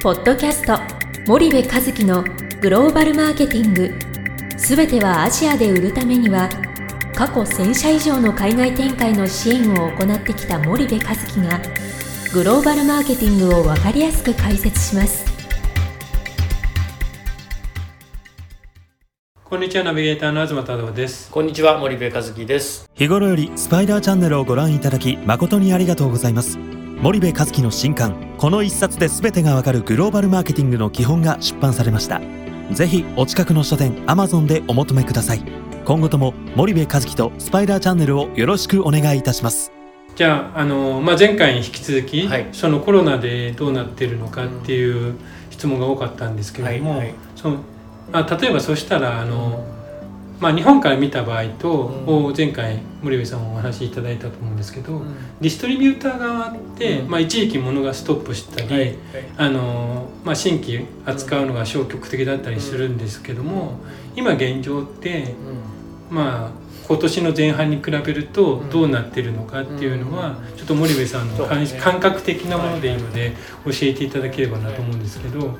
ポッドキャスト森部和樹のグローバルマーケティング。すべてはアジアで売るためには過去1000社以上の海外展開の支援を行ってきた森部和樹がグローバルマーケティングを分かりやすく解説します。こんにちはナビゲーターの東太郎です。こんにちは森部和樹です。日頃よりスパイダーチャンネルをご覧いただき誠にありがとうございます森部和樹の新刊この一冊で全てがわかるグローバルマーケティングの基本が出版されました。ぜひお近くの書店アマゾンでお求めください。今後とも森部和樹とスパイダーチャンネルをよろしくお願いいたします。じゃああの、まあ、前回に引き続き、はい。そのコロナでどうなってるのかっていう質問が多かったんですけれども、はい。はい。そのまあ、例えばそしたらあの、まあ、日本から見た場合と、うん。を前回森部さんお話しいただいたと思うんですけど、うん。ディストリビューター側って、うん。まあ、一時期物がストップしたり、はい。あのまあ、新規扱うのが消極的だったりするんですけども、今現状ってまあ今年の前半に比べるとどうなってるのかっていうのは、ちょっと森部さんの感,、感覚的なものでいいので教えていただければなと思うんですけど、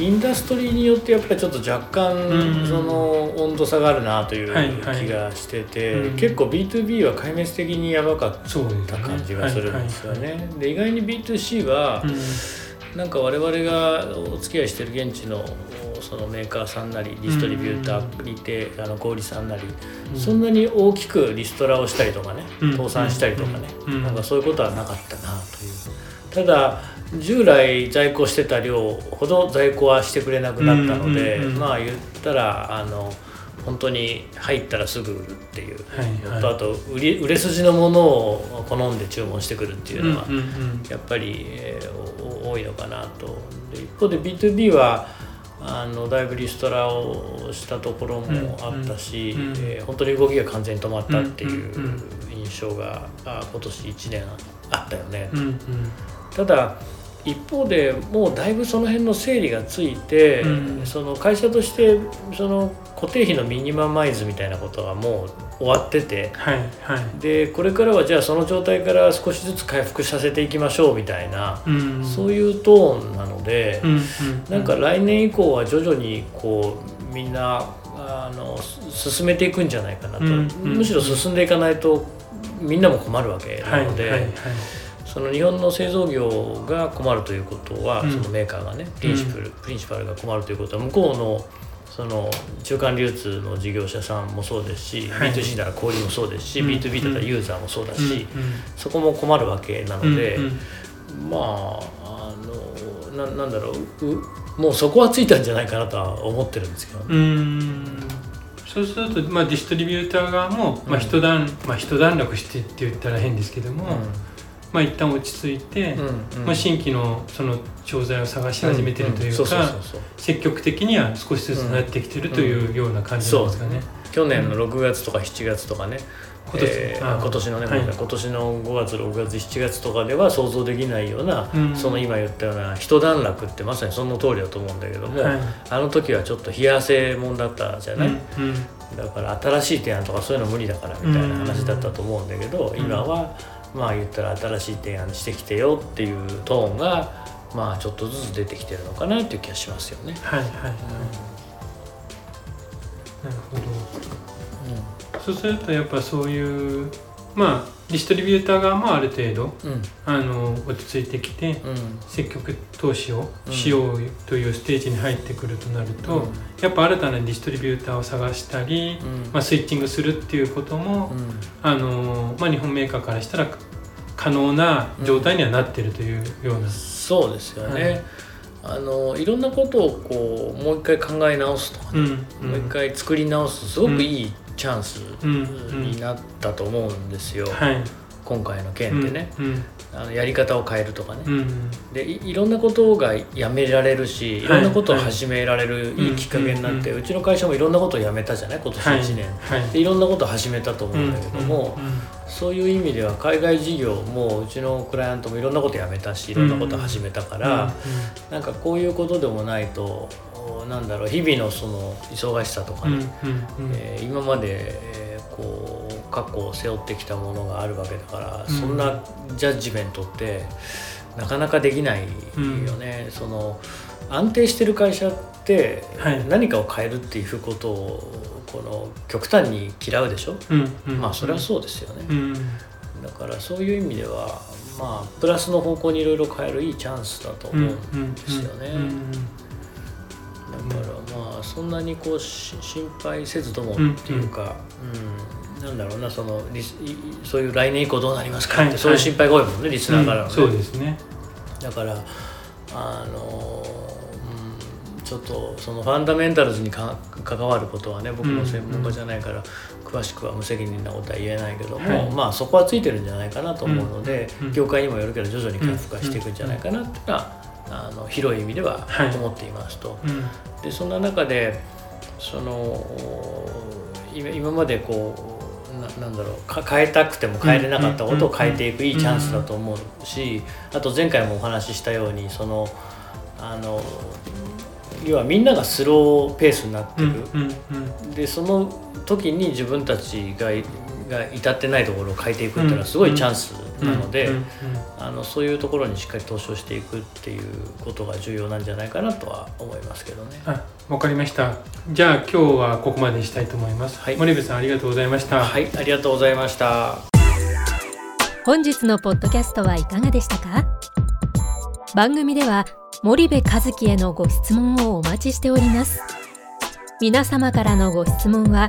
インダストリーによってやっぱりちょっと若干うん。その温度差があるなという気がしてて、うん。結構 B2B は壊滅的にやばかった感じがするんですよはいね。で意外に B2C ははいなんか我々がお付き合いしてる現地のそのメーカーさんなりディストリビューターにてあの小売さんなりうん。そんなに大きくリストラをしたりとかねうん。倒産したりとかねうん。なんかそういうことはなかったなという。ただ従来在庫してた量ほど在庫はしてくれなくなったのでうんうんうんまあ言ったらあの本当に入ったらすぐ売るっていう。はいはい。とあと売り売れ筋のものを好んで注文してくるっていうのはうんうんうん。やっぱり、え多いのかなと。で一方で B2B はあのだいぶリストラをしたところもあったし、うんうん。えー本当に動きが完全に止まったっていうんうんうん。う印象が、あ今年1年あったよね。うんうん。ただ一方でもうだいぶその辺の整理がついて、うん。その会社としてその固定費のミニママイズみたいなことがもう終わっててはいはい。でこれからはじゃあその状態から少しずつ回復させていきましょうみたいな、うん。そういうトーンなので、うんうん。なんか来年以降は徐々にこうみんなあのす進めていくんじゃないかなと、むしろ進んでいかないとみんなも困るわけはないので。はいはいその日本の製造業が困るということは、うん。そのメーカーがねプリンシパル、プリンシパルが困るということは向こうのその中間流通の事業者さんもそうですし、はい。B2C なら小売りもそうですし、うん。B2B だったらユーザーもそうだし、うん。そこも困るわけなうんので、うん。うん。まああのななんだろううもうそこはついたんじゃないかなとは思ってるんですけど、そうすると、まあ、ディストリビューター側も、まあ、うん。一段、まあ、一段落してって言ったら変ですけども、まあ一旦落ち着いて、うんうんまあ、新規のその商材を探し始めてるというか積極的には少しずつなってきてるというような感じなんですかね。去年の6月とか7月とかね、今年。えー今年のね、はい。今年の5月6月7月とかでは想像できないような、うん。その今言ったような一段落ってまさにその通りだと思うんだけども、はい。あの時はちょっと冷や汗もんだったじゃない、うんうん。だから新しい提案とかそういうの無理だからみたいな話だったと思うんだけど、ん。今はまあ言ったら新しい提案してきてよっていうトーンがまあちょっとずつ出てきてるのかなっていう気がしますよね。はいはいはい。なるほど。そうするとやっぱそういうまあディストリビューター側もある程度うん。あの落ち着いてきてうん。積極投資をうん。しようというステージに入ってくるとなると、うん。やっぱ新たなディストリビューターを探したり、うん。まあ、スイッチングするっていうことも、うん。あのまあ、日本メーカーからしたら可能な状態にはなってるというような、そうですよね、はい。あのいろんなことをこうもう一回考え直すとかね、うん。もう一回作り直す。すごくいいチャンスうんになったと思うんですよ、はい今回の件でね、うんあのやり方を変えるとかね、うんでいいろんなことがやめられるしいろんなことを始められるはいいいきっかけになって、ううちの会社もいろんなことをやめたじゃない？今年はい1年、はい。でいろんなことを始めたと思うんだけども、うんうんそういう意味では海外事業もうちのクライアントもいろんなことやめたしいろんなこと始めたから、なんかこういうことでもないとおなんだろう日々のその忙しさとかうんうんね、うん。えー今まで、えーこう過去を背負ってきたものがあるわけだから、うん。そんなジャッジメントってなかなかできないよね、その安定してる会社ってはい。何かを変えるっていうことをこの極端に嫌うでしょ、うんうん。まあそれはそうですよね、うん。だからそういう意味ではまあプラスの方向にいろいろ変えるいいチャンスだと思うんですよね、あそんなにこうし心配せずともっていうか、うんなんだろうなそのそういう来年以降どうなりますかって、はいそういう心配が多いもんねリスナーからのね、うんそうですね。だからあのうんちょっとそのファンダメンタルズにか関わることはね僕も専門家じゃないから、詳しくは無責任なことは言えないけども、はい。まあそこはついてるんじゃないかなと思うので、うんうん業界にもよるけど徐々に回復はしていくんじゃないかなっていうのは、あの広い意味でははい。思っていますと。うん。でそんな中でその今今までこうななんだろうか変えたくても変えれなかったことを変えていくいいチャンスだと思うしあと前回もお話ししたようにそのあの要はみんながスローペースになってる、でその時に自分たちがが至ってないところを変えていくっていうのはすごいチャンスなので、あのそういうところにしっかり投資をしていくっていうことが重要なんじゃないかなとは思いますけどね。あわかりました。じゃあ今日はここまでにしたいと思います、はい。森部さんありがとうございました。はい、ありがとうございました。本日のポッドキャストはいかがでしたか？番組では森部和樹へのご質問をお待ちしております。皆様からのご質問は